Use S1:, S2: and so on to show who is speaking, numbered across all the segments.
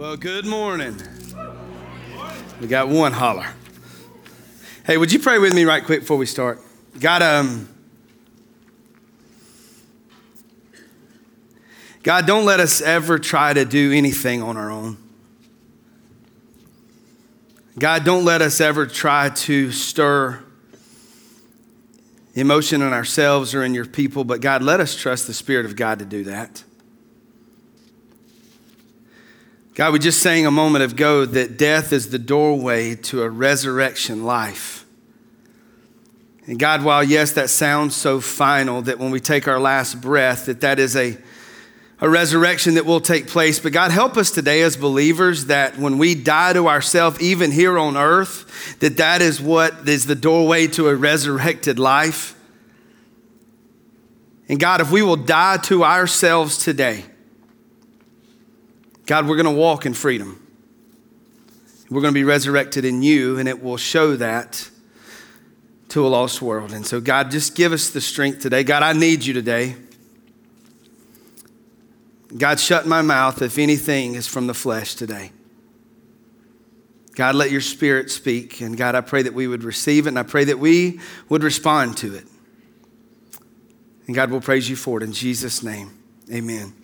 S1: Well, good morning. We got one holler. Hey, would you pray with me right quick before we start? God, um, God, don't let us ever try to do anything on our own. God, don't let us ever try to stir emotion in ourselves or in your people, but God, let us trust the Spirit of God to do that. God, we just sang a moment ago that death is the doorway to a resurrection life. And God, while yes, that sounds so final that when we take our last breath, that that is a, a resurrection that will take place. But God, help us today as believers that when we die to ourselves, even here on earth, that that is what is the doorway to a resurrected life. And God, if we will die to ourselves today, God, we're going to walk in freedom. We're going to be resurrected in you, and it will show that to a lost world. And so, God, just give us the strength today. God, I need you today. God, shut my mouth if anything is from the flesh today. God, let your spirit speak. And God, I pray that we would receive it, and I pray that we would respond to it. And God will praise you for it in Jesus' name. Amen.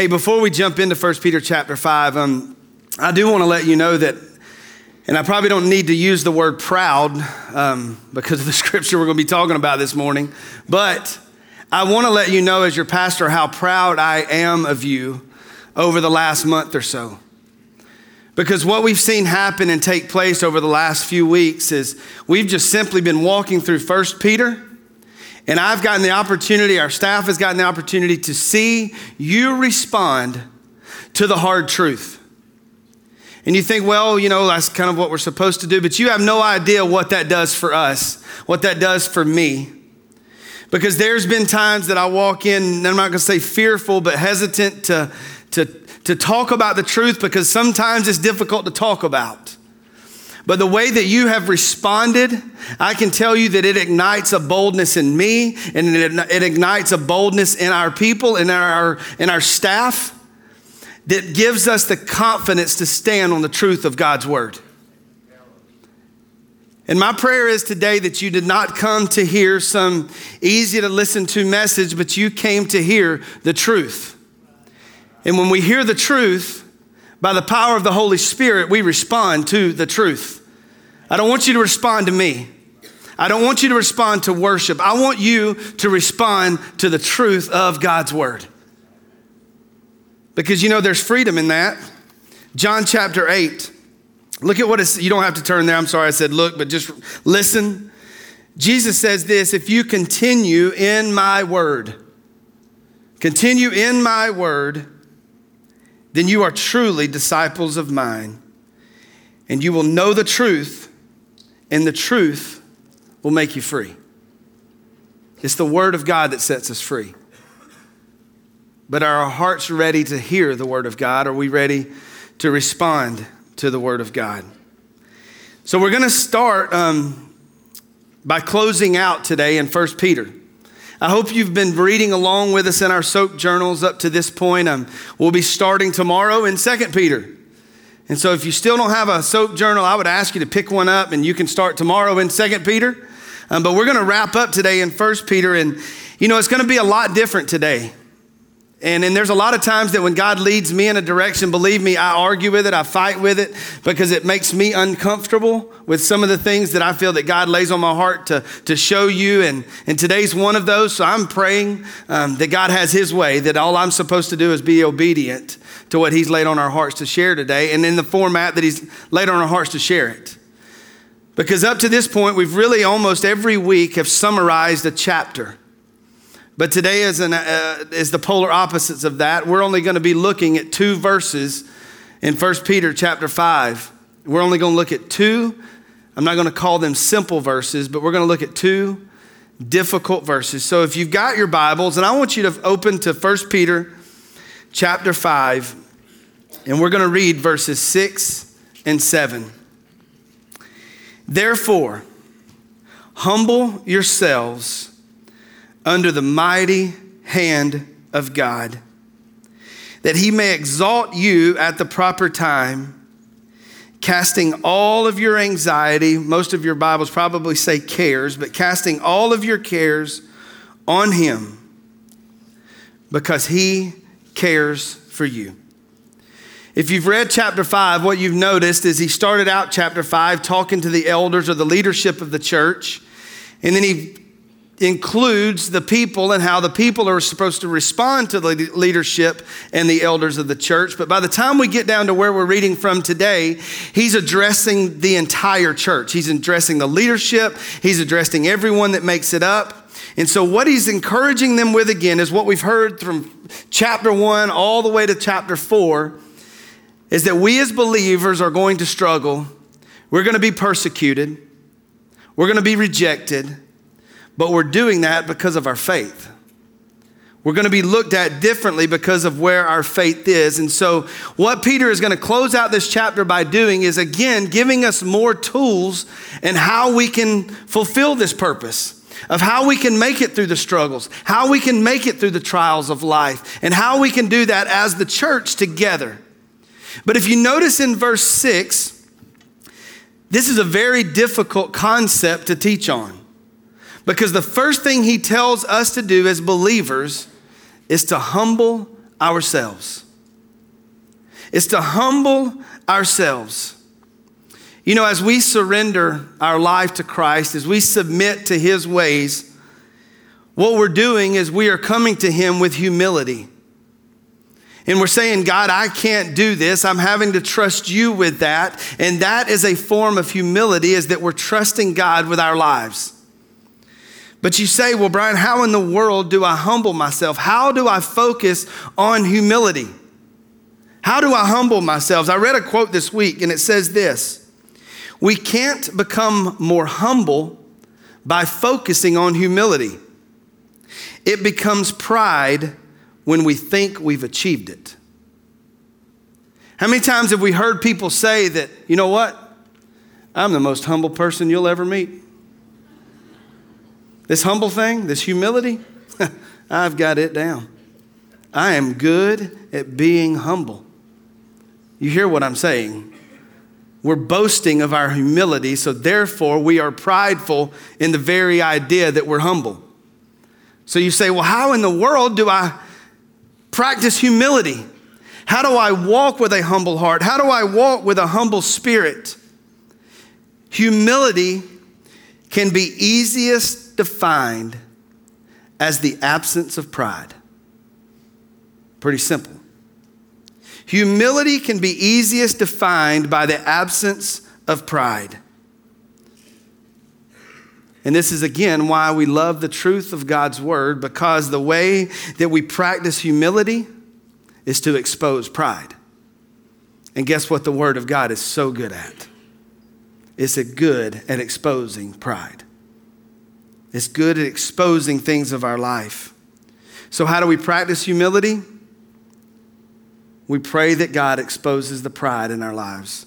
S1: Hey, before we jump into 1 Peter chapter 5, um, I do want to let you know that, and I probably don't need to use the word proud um, because of the scripture we're going to be talking about this morning, but I want to let you know as your pastor how proud I am of you over the last month or so. Because what we've seen happen and take place over the last few weeks is we've just simply been walking through 1 Peter and I've gotten the opportunity, our staff has gotten the opportunity to see you respond to the hard truth. And you think, well, you know, that's kind of what we're supposed to do, but you have no idea what that does for us, what that does for me. Because there's been times that I walk in, and I'm not going to say fearful, but hesitant to, to, to talk about the truth because sometimes it's difficult to talk about. But the way that you have responded, I can tell you that it ignites a boldness in me and it, ignites a boldness in our people and our, in our staff that gives us the confidence to stand on the truth of God's word. And my prayer is today that you did not come to hear some easy to listen to message, but you came to hear the truth. And when we hear the truth, by the power of the Holy Spirit, we respond to the truth. I don't want you to respond to me. I don't want you to respond to worship. I want you to respond to the truth of God's word. Because you know there's freedom in that. John chapter 8. Look at what it's, you don't have to turn there. I'm sorry I said look, but just listen. Jesus says this if you continue in my word, continue in my word, then you are truly disciples of mine, and you will know the truth, and the truth will make you free. It's the Word of God that sets us free. But are our hearts ready to hear the Word of God? Are we ready to respond to the Word of God? So we're going to start um, by closing out today in 1 Peter. I hope you've been reading along with us in our soap journals up to this point. Um, we'll be starting tomorrow in 2 Peter. And so if you still don't have a soap journal, I would ask you to pick one up and you can start tomorrow in 2 Peter. Um, but we're going to wrap up today in 1 Peter. And, you know, it's going to be a lot different today. And, and there's a lot of times that when God leads me in a direction, believe me, I argue with it, I fight with it because it makes me uncomfortable with some of the things that I feel that God lays on my heart to, to show you. And, and today's one of those. So I'm praying um, that God has His way, that all I'm supposed to do is be obedient to what He's laid on our hearts to share today and in the format that He's laid on our hearts to share it. Because up to this point, we've really almost every week have summarized a chapter. But today is, an, uh, is the polar opposites of that. We're only going to be looking at two verses in 1 Peter chapter 5. We're only going to look at two. I'm not going to call them simple verses, but we're going to look at two difficult verses. So if you've got your Bibles, and I want you to open to 1 Peter chapter 5, and we're going to read verses 6 and 7. Therefore, humble yourselves under the mighty hand of God, that he may exalt you at the proper time, casting all of your anxiety, most of your Bibles probably say cares, but casting all of your cares on him because he cares for you. If you've read chapter 5, what you've noticed is he started out chapter 5 talking to the elders or the leadership of the church, and then he includes the people and how the people are supposed to respond to the leadership and the elders of the church. But by the time we get down to where we're reading from today, he's addressing the entire church. He's addressing the leadership, he's addressing everyone that makes it up. And so, what he's encouraging them with again is what we've heard from chapter one all the way to chapter four is that we as believers are going to struggle. We're going to be persecuted. We're going to be rejected. But we're doing that because of our faith. We're going to be looked at differently because of where our faith is. And so, what Peter is going to close out this chapter by doing is again giving us more tools and how we can fulfill this purpose of how we can make it through the struggles, how we can make it through the trials of life, and how we can do that as the church together. But if you notice in verse 6, this is a very difficult concept to teach on. Because the first thing he tells us to do as believers is to humble ourselves. Is to humble ourselves. You know, as we surrender our life to Christ, as we submit to his ways, what we're doing is we are coming to him with humility. And we're saying, God, I can't do this. I'm having to trust you with that. And that is a form of humility, is that we're trusting God with our lives. But you say, well, Brian, how in the world do I humble myself? How do I focus on humility? How do I humble myself? I read a quote this week and it says this We can't become more humble by focusing on humility. It becomes pride when we think we've achieved it. How many times have we heard people say that, you know what? I'm the most humble person you'll ever meet. This humble thing, this humility, I've got it down. I am good at being humble. You hear what I'm saying? We're boasting of our humility, so therefore we are prideful in the very idea that we're humble. So you say, well, how in the world do I practice humility? How do I walk with a humble heart? How do I walk with a humble spirit? Humility can be easiest defined as the absence of pride. Pretty simple. Humility can be easiest defined by the absence of pride. And this is again why we love the truth of God's word, because the way that we practice humility is to expose pride. And guess what the word of God is so good at? It's good at exposing pride. It's good at exposing things of our life. So, how do we practice humility? We pray that God exposes the pride in our lives.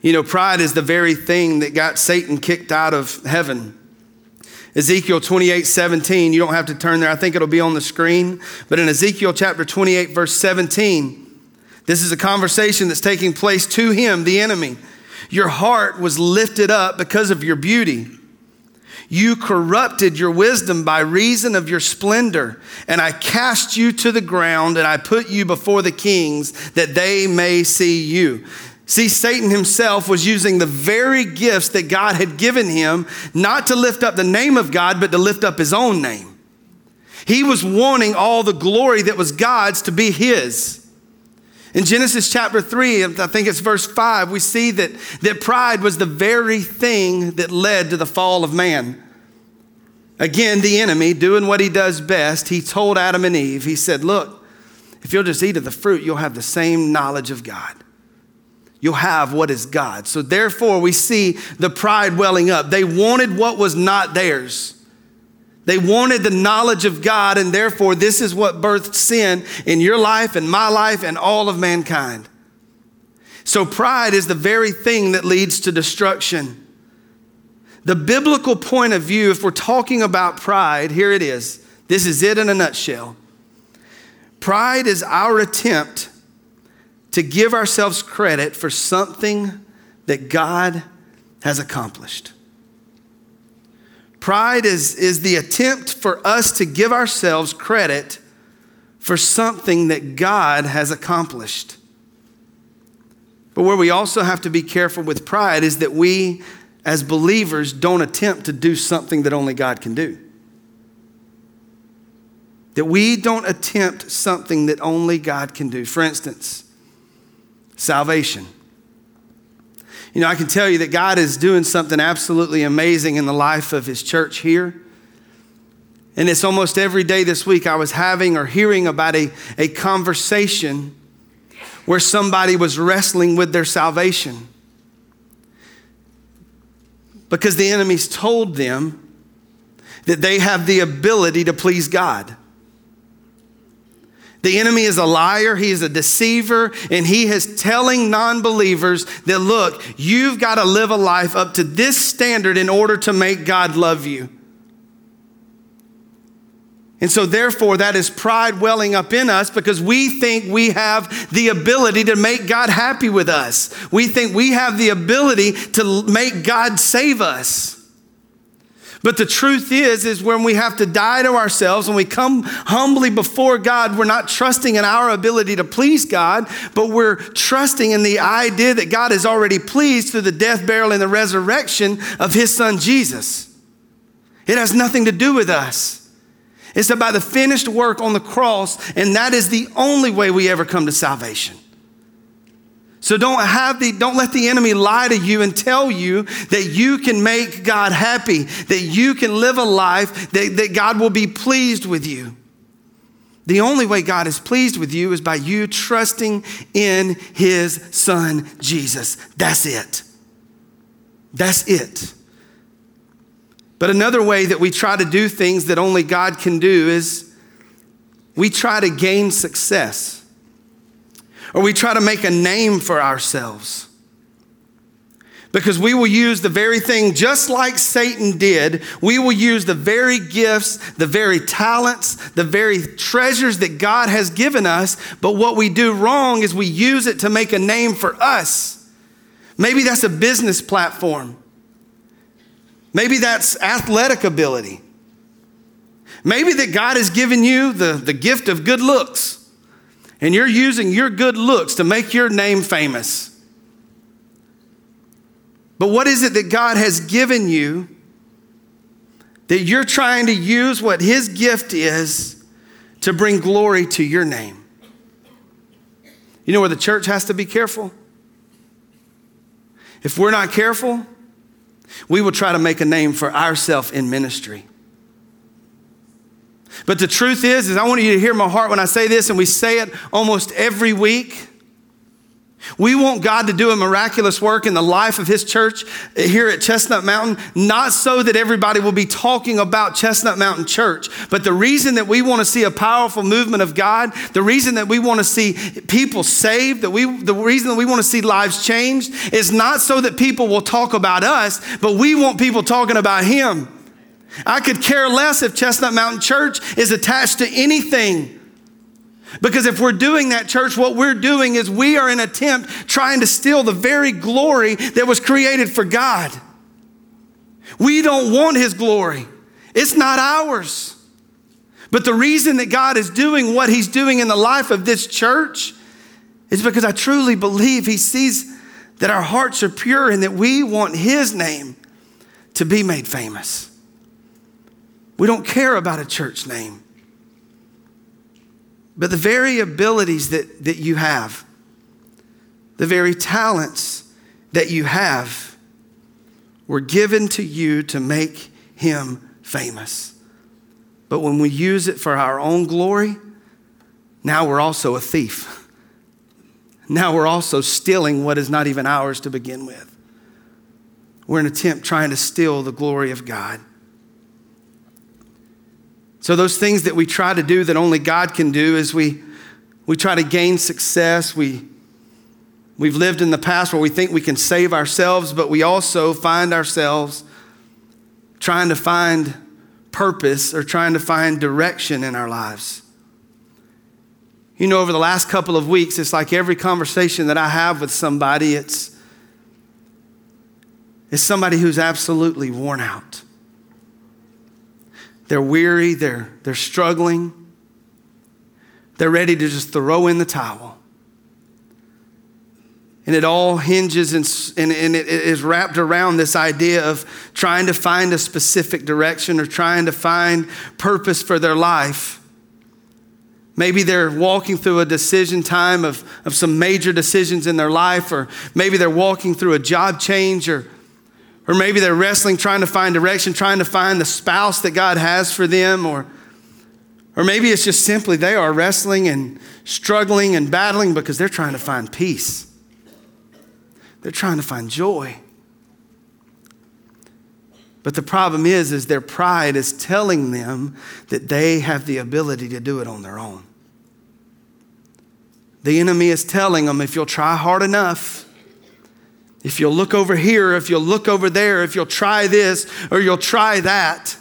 S1: You know, pride is the very thing that got Satan kicked out of heaven. Ezekiel 28 17, you don't have to turn there, I think it'll be on the screen. But in Ezekiel chapter 28, verse 17, this is a conversation that's taking place to him, the enemy. Your heart was lifted up because of your beauty. You corrupted your wisdom by reason of your splendor, and I cast you to the ground, and I put you before the kings that they may see you. See, Satan himself was using the very gifts that God had given him not to lift up the name of God, but to lift up his own name. He was wanting all the glory that was God's to be his. In Genesis chapter 3, I think it's verse 5, we see that, that pride was the very thing that led to the fall of man. Again, the enemy, doing what he does best, he told Adam and Eve, he said, Look, if you'll just eat of the fruit, you'll have the same knowledge of God. You'll have what is God. So therefore, we see the pride welling up. They wanted what was not theirs. They wanted the knowledge of God, and therefore, this is what birthed sin in your life and my life and all of mankind. So, pride is the very thing that leads to destruction. The biblical point of view, if we're talking about pride, here it is. This is it in a nutshell. Pride is our attempt to give ourselves credit for something that God has accomplished. Pride is, is the attempt for us to give ourselves credit for something that God has accomplished. But where we also have to be careful with pride is that we, as believers, don't attempt to do something that only God can do. That we don't attempt something that only God can do. For instance, salvation. You know, I can tell you that God is doing something absolutely amazing in the life of His church here. And it's almost every day this week I was having or hearing about a, a conversation where somebody was wrestling with their salvation because the enemies told them that they have the ability to please God. The enemy is a liar, he is a deceiver, and he is telling non believers that, look, you've got to live a life up to this standard in order to make God love you. And so, therefore, that is pride welling up in us because we think we have the ability to make God happy with us. We think we have the ability to make God save us. But the truth is, is when we have to die to ourselves, when we come humbly before God, we're not trusting in our ability to please God, but we're trusting in the idea that God is already pleased through the death, burial, and the resurrection of His Son Jesus. It has nothing to do with us. It's about the finished work on the cross, and that is the only way we ever come to salvation. So don't have the don't let the enemy lie to you and tell you that you can make God happy, that you can live a life that, that God will be pleased with you. The only way God is pleased with you is by you trusting in his son Jesus. That's it. That's it. But another way that we try to do things that only God can do is we try to gain success or we try to make a name for ourselves. Because we will use the very thing, just like Satan did, we will use the very gifts, the very talents, the very treasures that God has given us. But what we do wrong is we use it to make a name for us. Maybe that's a business platform. Maybe that's athletic ability. Maybe that God has given you the, the gift of good looks and you're using your good looks to make your name famous. But what is it that God has given you that you're trying to use what His gift is to bring glory to your name? You know where the church has to be careful? If we're not careful, we will try to make a name for ourselves in ministry. But the truth is, is I want you to hear my heart when I say this, and we say it almost every week. We want God to do a miraculous work in the life of His church here at Chestnut Mountain, not so that everybody will be talking about Chestnut Mountain Church, but the reason that we want to see a powerful movement of God, the reason that we want to see people saved, that we, the reason that we want to see lives changed is not so that people will talk about us, but we want people talking about Him. I could care less if Chestnut Mountain Church is attached to anything. Because if we're doing that, church, what we're doing is we are in attempt trying to steal the very glory that was created for God. We don't want His glory, it's not ours. But the reason that God is doing what He's doing in the life of this church is because I truly believe He sees that our hearts are pure and that we want His name to be made famous. We don't care about a church name. But the very abilities that, that you have, the very talents that you have, were given to you to make him famous. But when we use it for our own glory, now we're also a thief. Now we're also stealing what is not even ours to begin with. We're an attempt trying to steal the glory of God. So, those things that we try to do that only God can do is we, we try to gain success. We, we've lived in the past where we think we can save ourselves, but we also find ourselves trying to find purpose or trying to find direction in our lives. You know, over the last couple of weeks, it's like every conversation that I have with somebody, it's, it's somebody who's absolutely worn out. They're weary, they're, they're struggling, they're ready to just throw in the towel. And it all hinges and, and, and, it is wrapped around this idea of trying to find a specific direction or trying to find purpose for their life. Maybe they're walking through a decision time of, of some major decisions in their life, or maybe they're walking through a job change, or, or maybe they're wrestling, trying to find direction, trying to find the spouse that God has for them, or, or maybe it's just simply they are wrestling and struggling and battling because they're trying to find peace. They're trying to find joy. But the problem is is their pride is telling them that they have the ability to do it on their own. The enemy is telling them if you'll try hard enough, if you'll look over here, if you'll look over there, if you'll try this or you'll try that,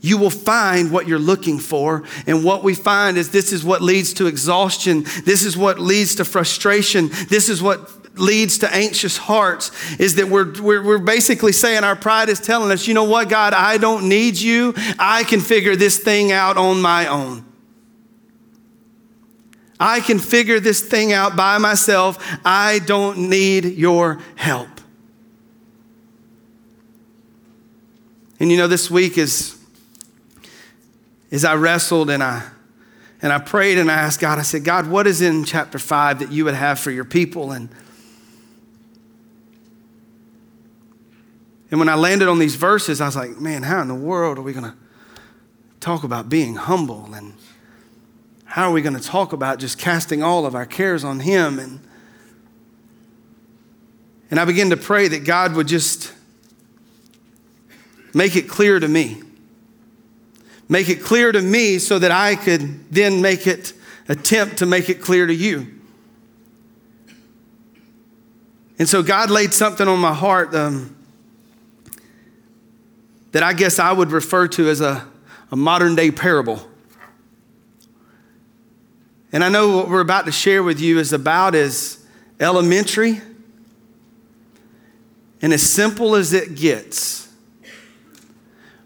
S1: you will find what you're looking for. And what we find is this is what leads to exhaustion. This is what leads to frustration. This is what leads to anxious hearts is that we're, we're, we're, basically saying our pride is telling us, you know what, God, I don't need you. I can figure this thing out on my own. I can figure this thing out by myself. I don't need your help. And you know, this week is as I wrestled and I and I prayed and I asked God, I said, God, what is in chapter five that you would have for your people? And And when I landed on these verses, I was like, man, how in the world are we going to talk about being humble? And how are we going to talk about just casting all of our cares on Him? And, and I began to pray that God would just make it clear to me. Make it clear to me so that I could then make it, attempt to make it clear to you. And so God laid something on my heart. Um, that I guess I would refer to as a, a modern day parable. And I know what we're about to share with you is about as elementary and as simple as it gets.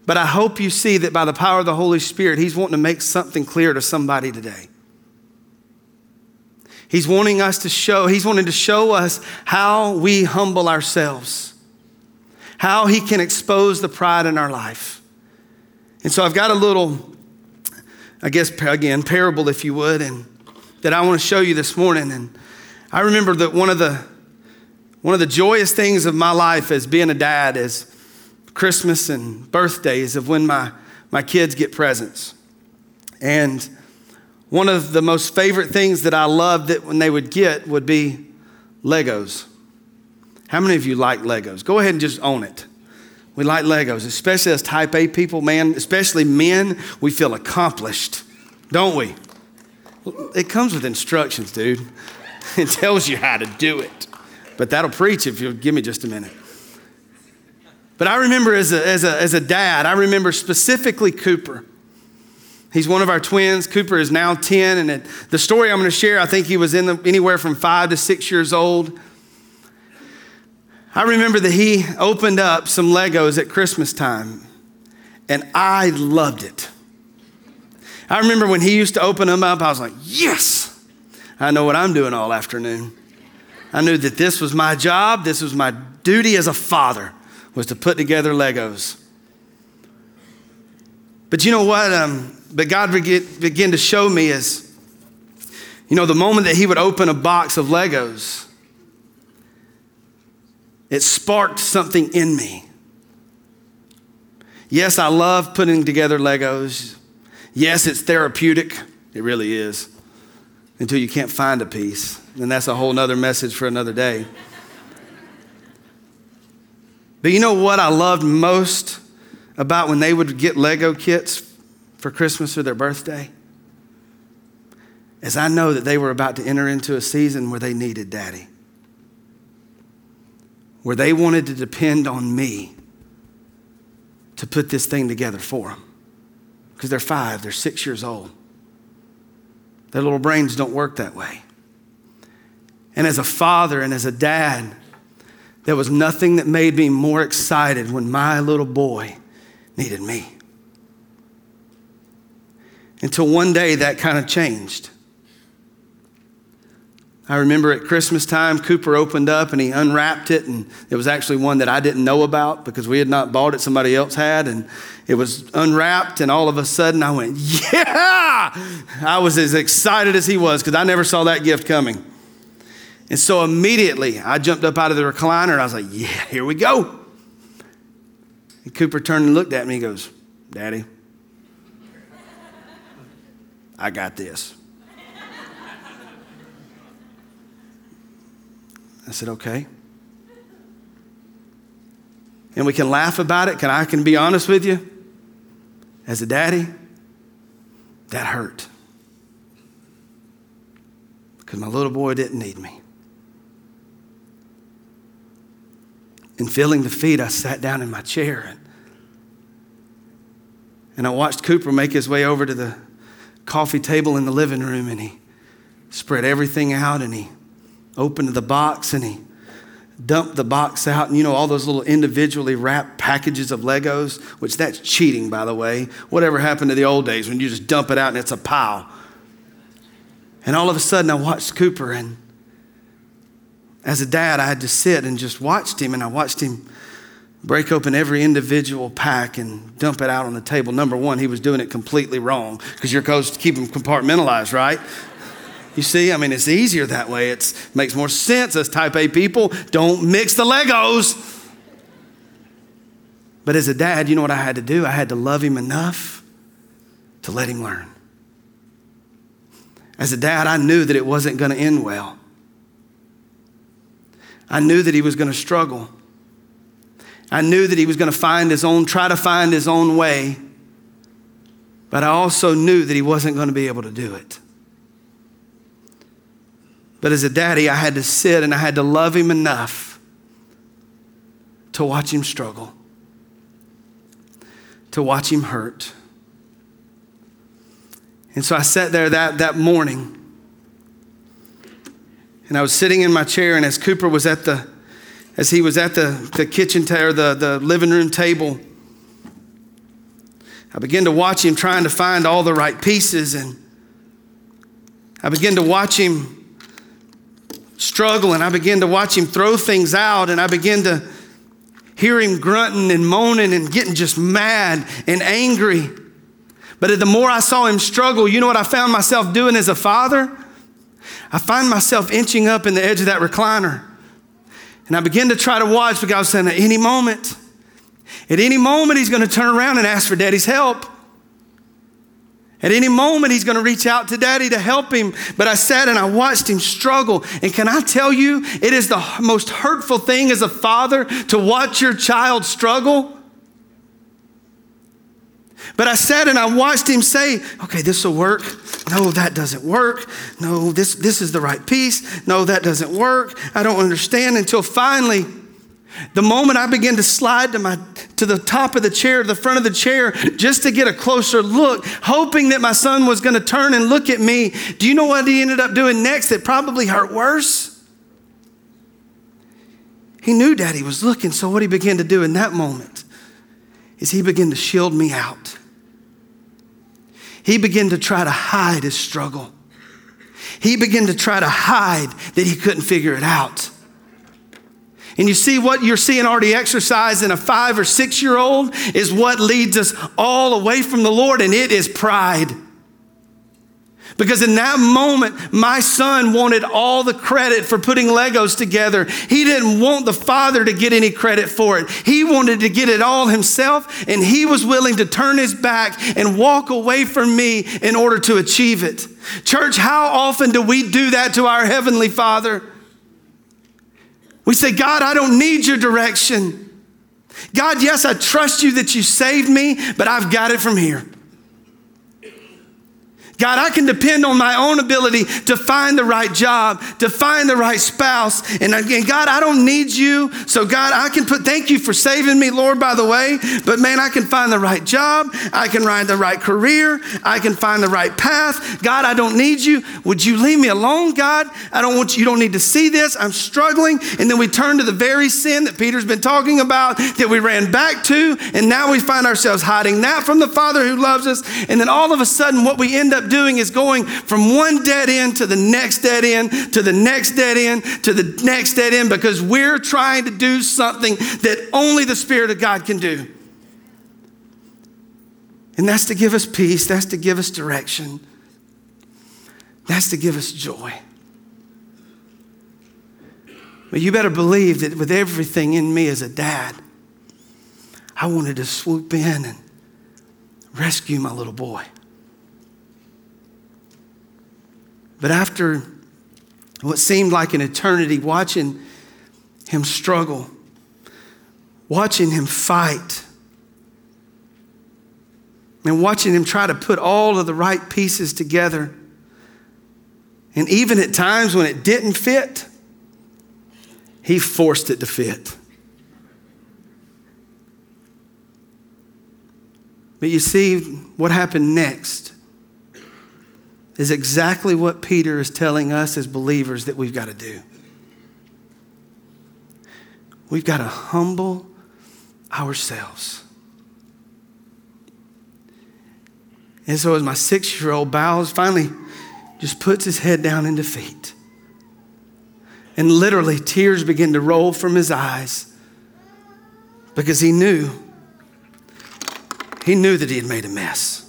S1: But I hope you see that by the power of the Holy Spirit, He's wanting to make something clear to somebody today. He's wanting us to show, He's wanting to show us how we humble ourselves how he can expose the pride in our life. And so I've got a little, I guess, again, parable, if you would, and that I want to show you this morning. And I remember that one of the one of the joyous things of my life as being a dad is Christmas and birthdays of when my, my kids get presents. And one of the most favorite things that I loved that when they would get would be Legos. How many of you like Legos? Go ahead and just own it. We like Legos, especially as type A people, man, especially men, we feel accomplished, don't we? It comes with instructions, dude. It tells you how to do it. But that'll preach if you'll give me just a minute. But I remember as a, as a, as a dad, I remember specifically Cooper. He's one of our twins. Cooper is now 10. And it, the story I'm going to share, I think he was in the, anywhere from five to six years old. I remember that he opened up some Legos at Christmas time, and I loved it. I remember when he used to open them up, I was like, yes, I know what I'm doing all afternoon. I knew that this was my job, this was my duty as a father, was to put together Legos. But you know what? Um, but God began to show me is, you know, the moment that he would open a box of Legos, it sparked something in me. Yes, I love putting together Legos. Yes, it's therapeutic. It really is. Until you can't find a piece. And that's a whole nother message for another day. But you know what I loved most about when they would get Lego kits for Christmas or their birthday? Is I know that they were about to enter into a season where they needed daddy where they wanted to depend on me to put this thing together for them. Because they're five, they're six years old. Their little brains don't work that way. And as a father and as a dad, there was nothing that made me more excited when my little boy needed me. Until one day that kind of changed. I remember at Christmas time, Cooper opened up and he unwrapped it, and it was actually one that I didn't know about because we had not bought it, somebody else had, and it was unwrapped, and all of a sudden I went, Yeah! I was as excited as he was because I never saw that gift coming. And so immediately I jumped up out of the recliner and I was like, Yeah, here we go. And Cooper turned and looked at me and goes, Daddy, I got this. I said, okay. And we can laugh about it. Can I can be honest with you? As a daddy, that hurt. Because my little boy didn't need me. And feeling defeat, I sat down in my chair and, and I watched Cooper make his way over to the coffee table in the living room and he spread everything out and he opened the box and he dumped the box out. And you know all those little individually wrapped packages of legos which that's cheating by the way. Whatever happened to the old days when you just dump it out and it's a pile? And all of a sudden i watched cooper and as a dad i had to sit and just watched him and i watched him break open every individual pack and dump it out on the table. Number one he was doing it completely wrong because you're supposed to keep them compartmentalized right you see, I mean, it's easier that way. It makes more sense as type A people. Don't mix the Legos. But as a dad, you know what I had to do? I had to love him enough to let him learn. As a dad, I knew that it wasn't going to end well. I knew that he was going to struggle. I knew that he was going to find his own, try to find his own way. But I also knew that he wasn't going to be able to do it. But as a daddy, I had to sit and I had to love him enough to watch him struggle, to watch him hurt. And so I sat there that, that morning and I was sitting in my chair, and as Cooper was at the, as he was at the, the kitchen ta- or the, the living room table, I began to watch him trying to find all the right pieces, and I began to watch him struggle and I began to watch him throw things out and I began to hear him grunting and moaning and getting just mad and angry. But the more I saw him struggle, you know what I found myself doing as a father? I find myself inching up in the edge of that recliner. And I begin to try to watch because I was saying, at any moment, at any moment, he's going to turn around and ask for daddy's help. At any moment, he's going to reach out to daddy to help him. But I sat and I watched him struggle. And can I tell you, it is the most hurtful thing as a father to watch your child struggle. But I sat and I watched him say, okay, this will work. No, that doesn't work. No, this, this is the right piece. No, that doesn't work. I don't understand until finally, the moment I began to slide to, my, to the top of the chair, the front of the chair, just to get a closer look, hoping that my son was going to turn and look at me, do you know what he ended up doing next that probably hurt worse? He knew daddy was looking, so what he began to do in that moment is he began to shield me out. He began to try to hide his struggle. He began to try to hide that he couldn't figure it out. And you see what you're seeing already exercised in a five or six year old is what leads us all away from the Lord, and it is pride. Because in that moment, my son wanted all the credit for putting Legos together. He didn't want the father to get any credit for it. He wanted to get it all himself, and he was willing to turn his back and walk away from me in order to achieve it. Church, how often do we do that to our Heavenly Father? We say, God, I don't need your direction. God, yes, I trust you that you saved me, but I've got it from here. God, I can depend on my own ability to find the right job, to find the right spouse. And again, God, I don't need you. So, God, I can put, thank you for saving me, Lord, by the way. But man, I can find the right job. I can find the right career. I can find the right path. God, I don't need you. Would you leave me alone, God? I don't want you, you don't need to see this. I'm struggling. And then we turn to the very sin that Peter's been talking about that we ran back to. And now we find ourselves hiding that from the Father who loves us. And then all of a sudden, what we end up doing is going from one dead end to the next dead end, to the next dead end, to the next dead end, because we're trying to do something that only the Spirit of God can do. And that's to give us peace, that's to give us direction, that's to give us joy. But you better believe that with everything in me as a dad, I wanted to swoop in and rescue my little boy. But after what seemed like an eternity, watching him struggle, watching him fight, and watching him try to put all of the right pieces together, and even at times when it didn't fit, he forced it to fit. But you see, what happened next is exactly what Peter is telling us as believers that we've got to do. We've got to humble ourselves. And so, as my six year old bows, finally just puts his head down in defeat, and literally tears begin to roll from his eyes because he knew, he knew that he had made a mess.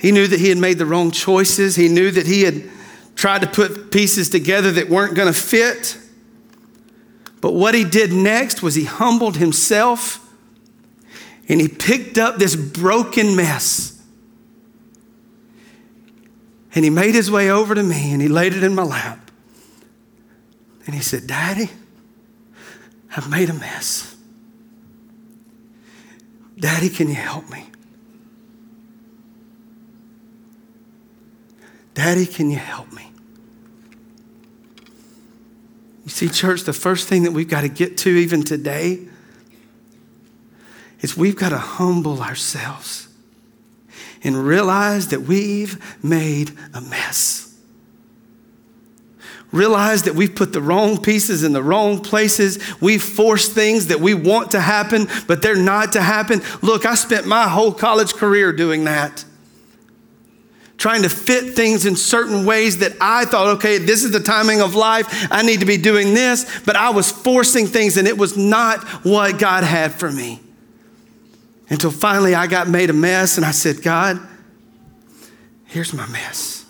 S1: He knew that he had made the wrong choices. He knew that he had tried to put pieces together that weren't going to fit. But what he did next was he humbled himself and he picked up this broken mess. And he made his way over to me and he laid it in my lap. And he said, Daddy, I've made a mess. Daddy, can you help me? Daddy, can you help me? You see, church, the first thing that we've got to get to even today is we've got to humble ourselves and realize that we've made a mess. Realize that we've put the wrong pieces in the wrong places. We've forced things that we want to happen, but they're not to happen. Look, I spent my whole college career doing that trying to fit things in certain ways that I thought, okay, this is the timing of life. I need to be doing this. But I was forcing things and it was not what God had for me. Until finally I got made a mess and I said, God, here's my mess.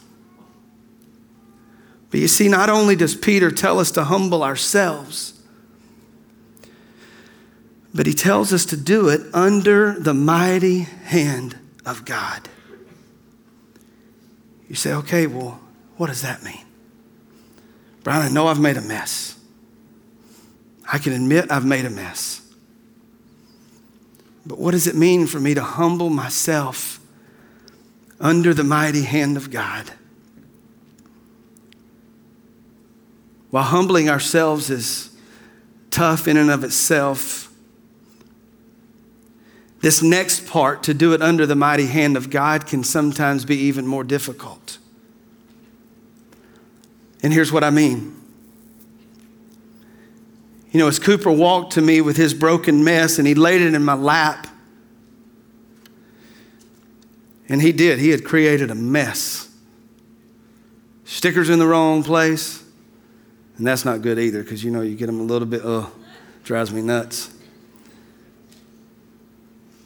S1: But you see, not only does Peter tell us to humble ourselves, but he tells us to do it under the mighty hand of God. You say, okay, well, what does that mean? Brian, I know I've made a mess. I can admit I've made a mess. But what does it mean for me to humble myself under the mighty hand of God? While humbling ourselves is tough in and of itself, this next part, to do it under the mighty hand of God, can sometimes be even more difficult. And here's what I mean. You know, as Cooper walked to me with his broken mess and he laid it in my lap, and he did, he had created a mess. Stickers in the wrong place, and that's not good either because you know you get them a little bit, oh, drives me nuts.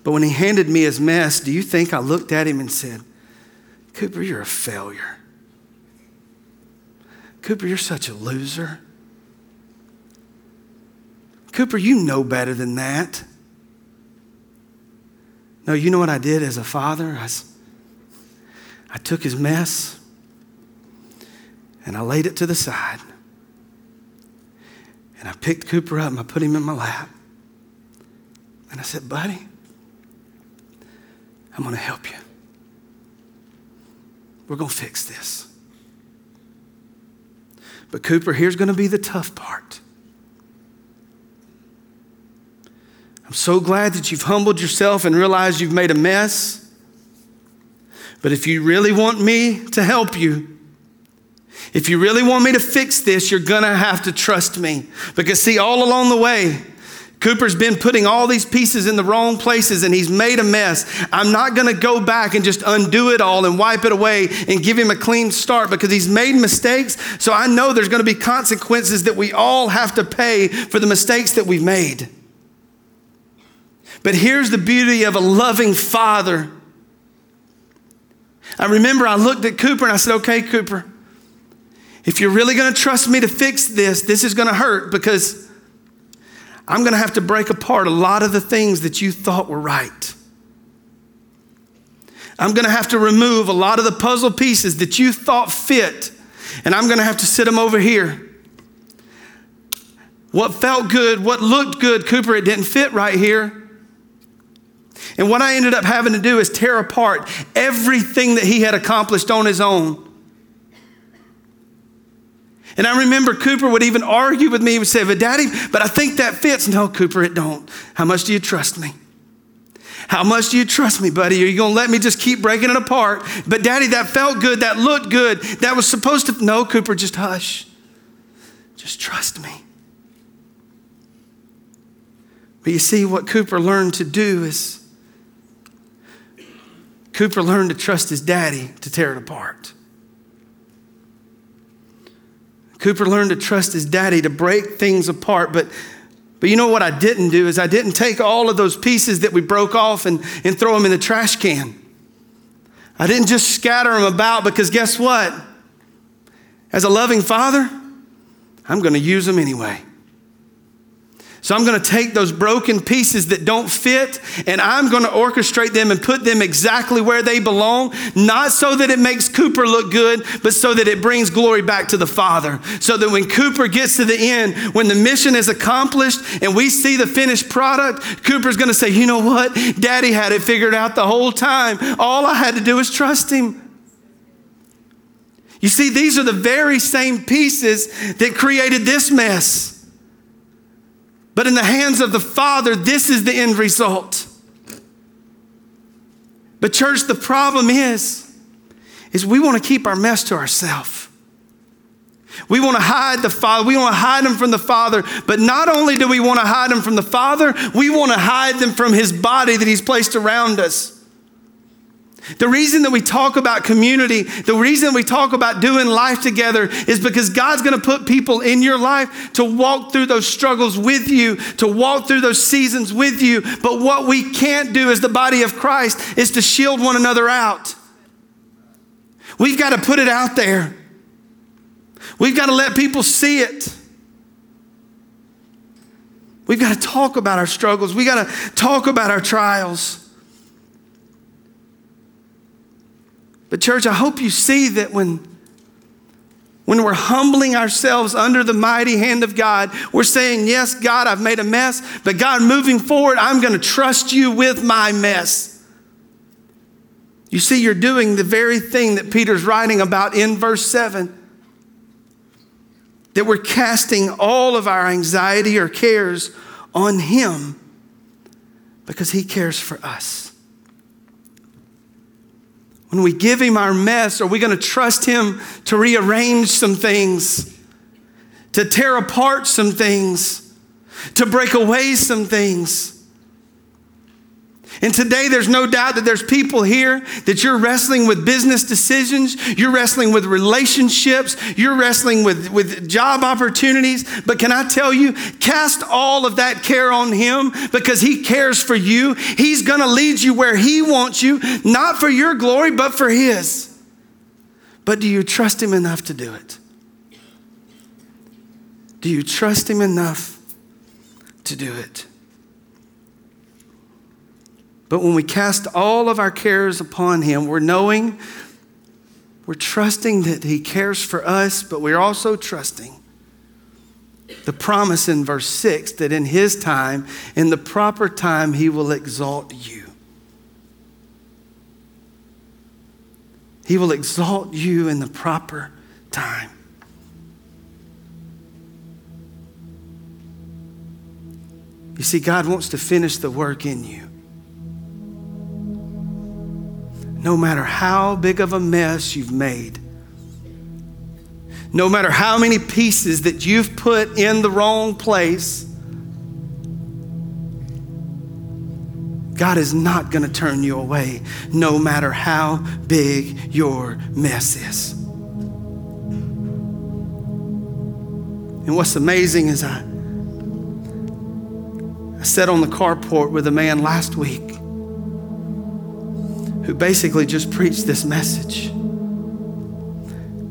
S1: But when he handed me his mess, do you think I looked at him and said, Cooper, you're a failure? Cooper, you're such a loser. Cooper, you know better than that. No, you know what I did as a father? I, I took his mess and I laid it to the side. And I picked Cooper up and I put him in my lap. And I said, buddy, I'm going to help you. We're going to fix this. But Cooper, here's going to be the tough part. I'm so glad that you've humbled yourself and realized you've made a mess. But if you really want me to help you, if you really want me to fix this, you're gonna have to trust me. Because, see, all along the way, Cooper's been putting all these pieces in the wrong places and he's made a mess. I'm not going to go back and just undo it all and wipe it away and give him a clean start because he's made mistakes. So I know there's going to be consequences that we all have to pay for the mistakes that we've made. But here's the beauty of a loving father. I remember I looked at Cooper and I said, okay, Cooper, if you're really going to trust me to fix this, this is going to hurt because I'm going to have to break apart a lot of the things that you thought were right. I'm going to have to remove a lot of the puzzle pieces that you thought fit, and I'm going to have to sit them over here. What felt good, what looked good, Cooper, it didn't fit right here. And what I ended up having to do is tear apart everything that he had accomplished on his own and I remember Cooper would even argue with me. He would say, but daddy, but I think that fits. No, Cooper, it don't. How much do you trust me? How much do you trust me, buddy? Are you going to let me just keep breaking it apart? But daddy, that felt good. That looked good. That was supposed to. No, Cooper, just hush. Just trust me. But you see, what Cooper learned to do is Cooper learned to trust his daddy to tear it apart. Cooper learned to trust his daddy to break things apart, but but you know what I didn't do is I didn't take all of those pieces that we broke off and, and throw them in the trash can. I didn't just scatter them about because guess what? As a loving father, I'm going to use them anyway. So I'm going to take those broken pieces that don't fit and I'm going to orchestrate them and put them exactly where they belong, not so that it makes Cooper look good, but so that it brings glory back to the Father. So that when Cooper gets to the end, when the mission is accomplished and we see the finished product, Cooper's going to say, you know what? Daddy had it figured out the whole time. All I had to do was trust him. You see, these are the very same pieces that created this mess. But in the hands of the Father, this is the end result. But church, the problem is, is we want to keep our mess to ourselves. We want to hide the Father. We want to hide them from the Father. But not only do we want to hide them from the Father, we want to hide them from His body that He's placed around us. The reason that we talk about community, the reason we talk about doing life together is because God's going to put people in your life to walk through those struggles with you, to walk through those seasons with you. But what we can't do as the body of Christ is to shield one another out. We've got to put it out there. We've got to let people see it. We've got to talk about our struggles. We've got to talk about our trials. But, church, I hope you see that when, when we're humbling ourselves under the mighty hand of God, we're saying, Yes, God, I've made a mess, but God, moving forward, I'm going to trust you with my mess. You see, you're doing the very thing that Peter's writing about in verse 7 that we're casting all of our anxiety or cares on Him because He cares for us. When we give Him our mess, are we going to trust Him to rearrange some things, to tear apart some things, to break away some things? And today, there's no doubt that there's people here that you're wrestling with business decisions, you're wrestling with relationships, you're wrestling with, with job opportunities. But can I tell you, cast all of that care on Him because He cares for you. He's going to lead you where He wants you, not for your glory, but for His. But do you trust Him enough to do it? Do you trust Him enough to do it? But when we cast all of our cares upon Him, we're knowing, we're trusting that He cares for us, but we're also trusting the promise in verse 6 that in His time, in the proper time, He will exalt you. He will exalt you in the proper time. You see, God wants to finish the work in you. No matter how big of a mess you've made, no matter how many pieces that you've put in the wrong place, God is not going to turn you away, no matter how big your mess is. And what's amazing is I, I sat on the carport with a man last week who basically just preached this message.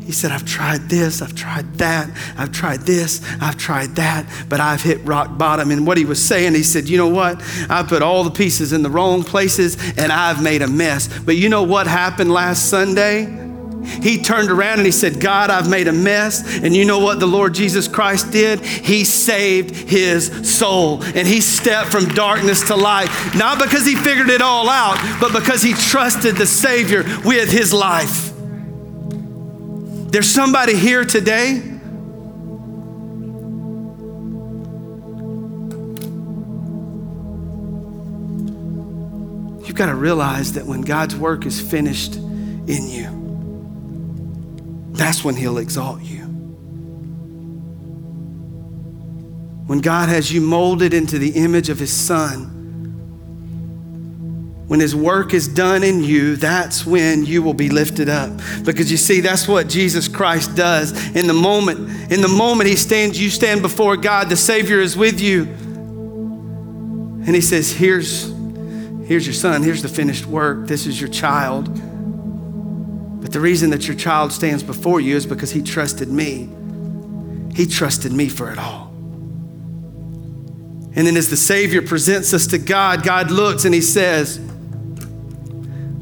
S1: He said, I've tried this, I've tried that, I've tried this, I've tried that, but I've hit rock bottom. And what he was saying, he said, You know what? I put all the pieces in the wrong places and I've made a mess. But you know what happened last Sunday? He turned around and he said, God, I've made a mess. And you know what the Lord Jesus Christ did? He saved his soul and he stepped from darkness to light, not because he figured it all out, but because he trusted the Savior with his life. There's somebody here today. You've got to realize that when God's work is finished in you, that's when He'll exalt you. When God has you molded into the image of His Son, when his work is done in you, that's when you will be lifted up. Because you see, that's what Jesus Christ does. In the moment, in the moment he stands, you stand before God, the Savior is with you. And he says, Here's, here's your son, here's the finished work, this is your child. But the reason that your child stands before you is because he trusted me. He trusted me for it all. And then as the Savior presents us to God, God looks and he says,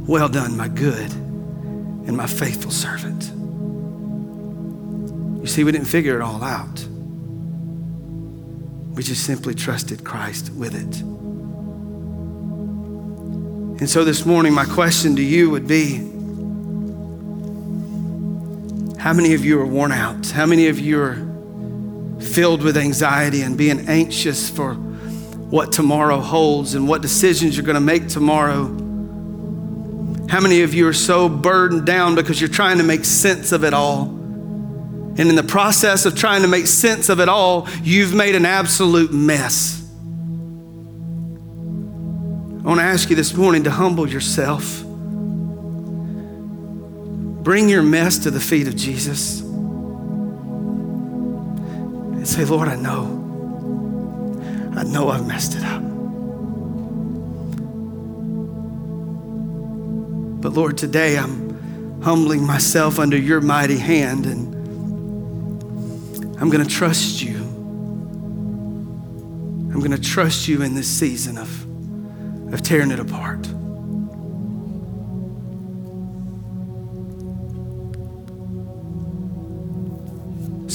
S1: well done, my good and my faithful servant. You see, we didn't figure it all out. We just simply trusted Christ with it. And so this morning, my question to you would be How many of you are worn out? How many of you are filled with anxiety and being anxious for what tomorrow holds and what decisions you're going to make tomorrow? How many of you are so burdened down because you're trying to make sense of it all? And in the process of trying to make sense of it all, you've made an absolute mess. I want to ask you this morning to humble yourself. Bring your mess to the feet of Jesus and say, Lord, I know. I know I've messed it up. But Lord, today I'm humbling myself under your mighty hand and I'm going to trust you. I'm going to trust you in this season of, of tearing it apart.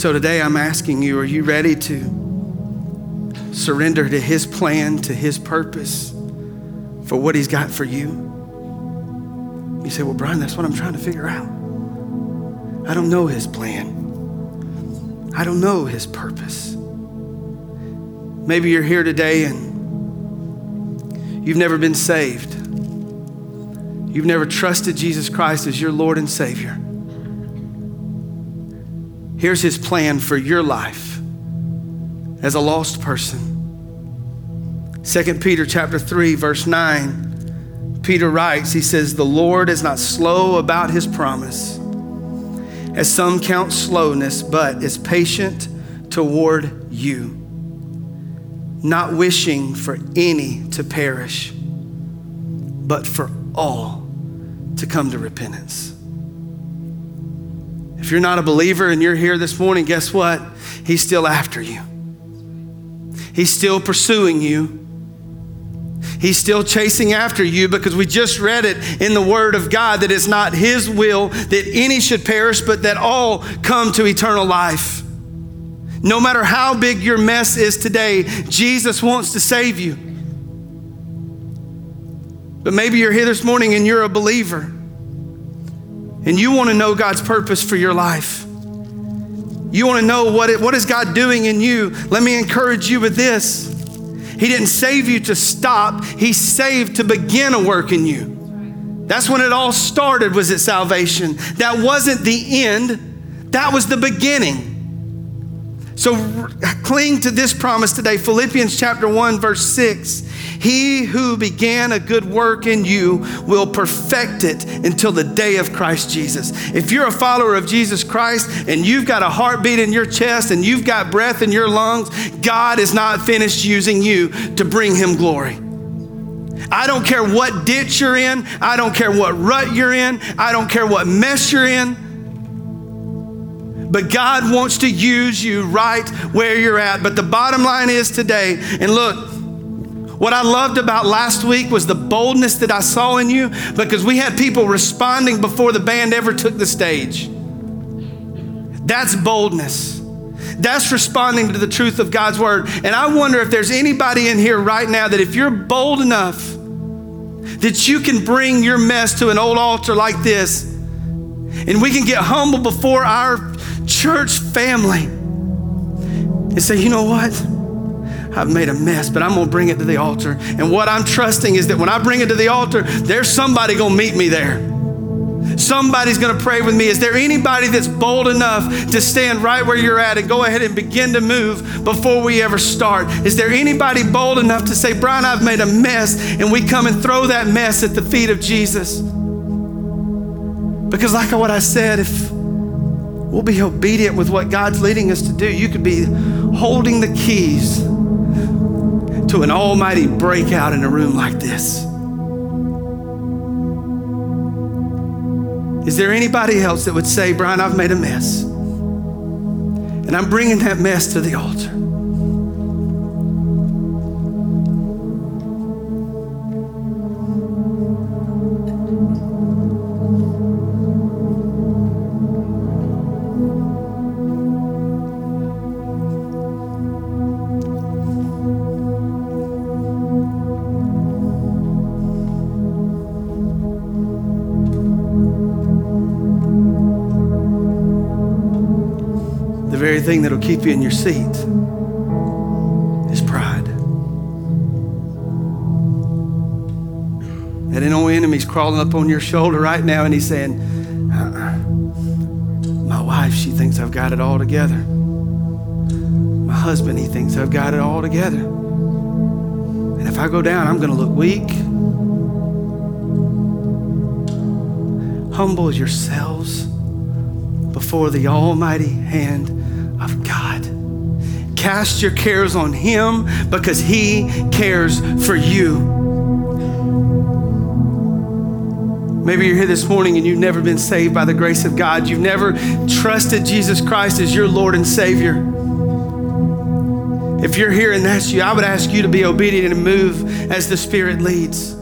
S1: So today I'm asking you, are you ready to surrender to His plan, to His purpose for what He's got for you? You say, Well, Brian, that's what I'm trying to figure out. I don't know his plan, I don't know his purpose. Maybe you're here today and you've never been saved. You've never trusted Jesus Christ as your Lord and Savior. Here's his plan for your life as a lost person. 2 Peter chapter 3 verse 9 Peter writes, he says, The Lord is not slow about his promise, as some count slowness, but is patient toward you, not wishing for any to perish, but for all to come to repentance. If you're not a believer and you're here this morning, guess what? He's still after you. He's still pursuing you. He's still chasing after you because we just read it in the Word of God that it's not His will that any should perish, but that all come to eternal life. No matter how big your mess is today, Jesus wants to save you. But maybe you're here this morning and you're a believer. And you want to know God's purpose for your life, you want to know what, it, what is God doing in you, let me encourage you with this. He didn't save you to stop, He saved to begin a work in you. That's when it all started was at salvation. That wasn't the end, that was the beginning. So cling to this promise today. Philippians chapter 1 verse 6. He who began a good work in you will perfect it until the day of Christ Jesus. If you're a follower of Jesus Christ and you've got a heartbeat in your chest and you've got breath in your lungs, God is not finished using you to bring him glory. I don't care what ditch you're in. I don't care what rut you're in. I don't care what mess you're in. But God wants to use you right where you're at. But the bottom line is today, and look, what I loved about last week was the boldness that I saw in you because we had people responding before the band ever took the stage. That's boldness. That's responding to the truth of God's word. And I wonder if there's anybody in here right now that if you're bold enough that you can bring your mess to an old altar like this and we can get humble before our church family and say, you know what? I've made a mess, but I'm gonna bring it to the altar. And what I'm trusting is that when I bring it to the altar, there's somebody gonna meet me there. Somebody's gonna pray with me. Is there anybody that's bold enough to stand right where you're at and go ahead and begin to move before we ever start? Is there anybody bold enough to say, Brian, I've made a mess, and we come and throw that mess at the feet of Jesus? Because, like what I said, if we'll be obedient with what God's leading us to do, you could be holding the keys to an almighty breakout in a room like this. Is there anybody else that would say, Brian, I've made a mess, and I'm bringing that mess to the altar? Thing that'll keep you in your seat is pride. That old enemy's crawling up on your shoulder right now and he's saying, uh-uh. My wife, she thinks I've got it all together. My husband, he thinks I've got it all together. And if I go down, I'm going to look weak. Humble yourselves before the almighty hand. Cast your cares on Him because He cares for you. Maybe you're here this morning and you've never been saved by the grace of God. You've never trusted Jesus Christ as your Lord and Savior. If you're here and that's you, I would ask you to be obedient and move as the Spirit leads.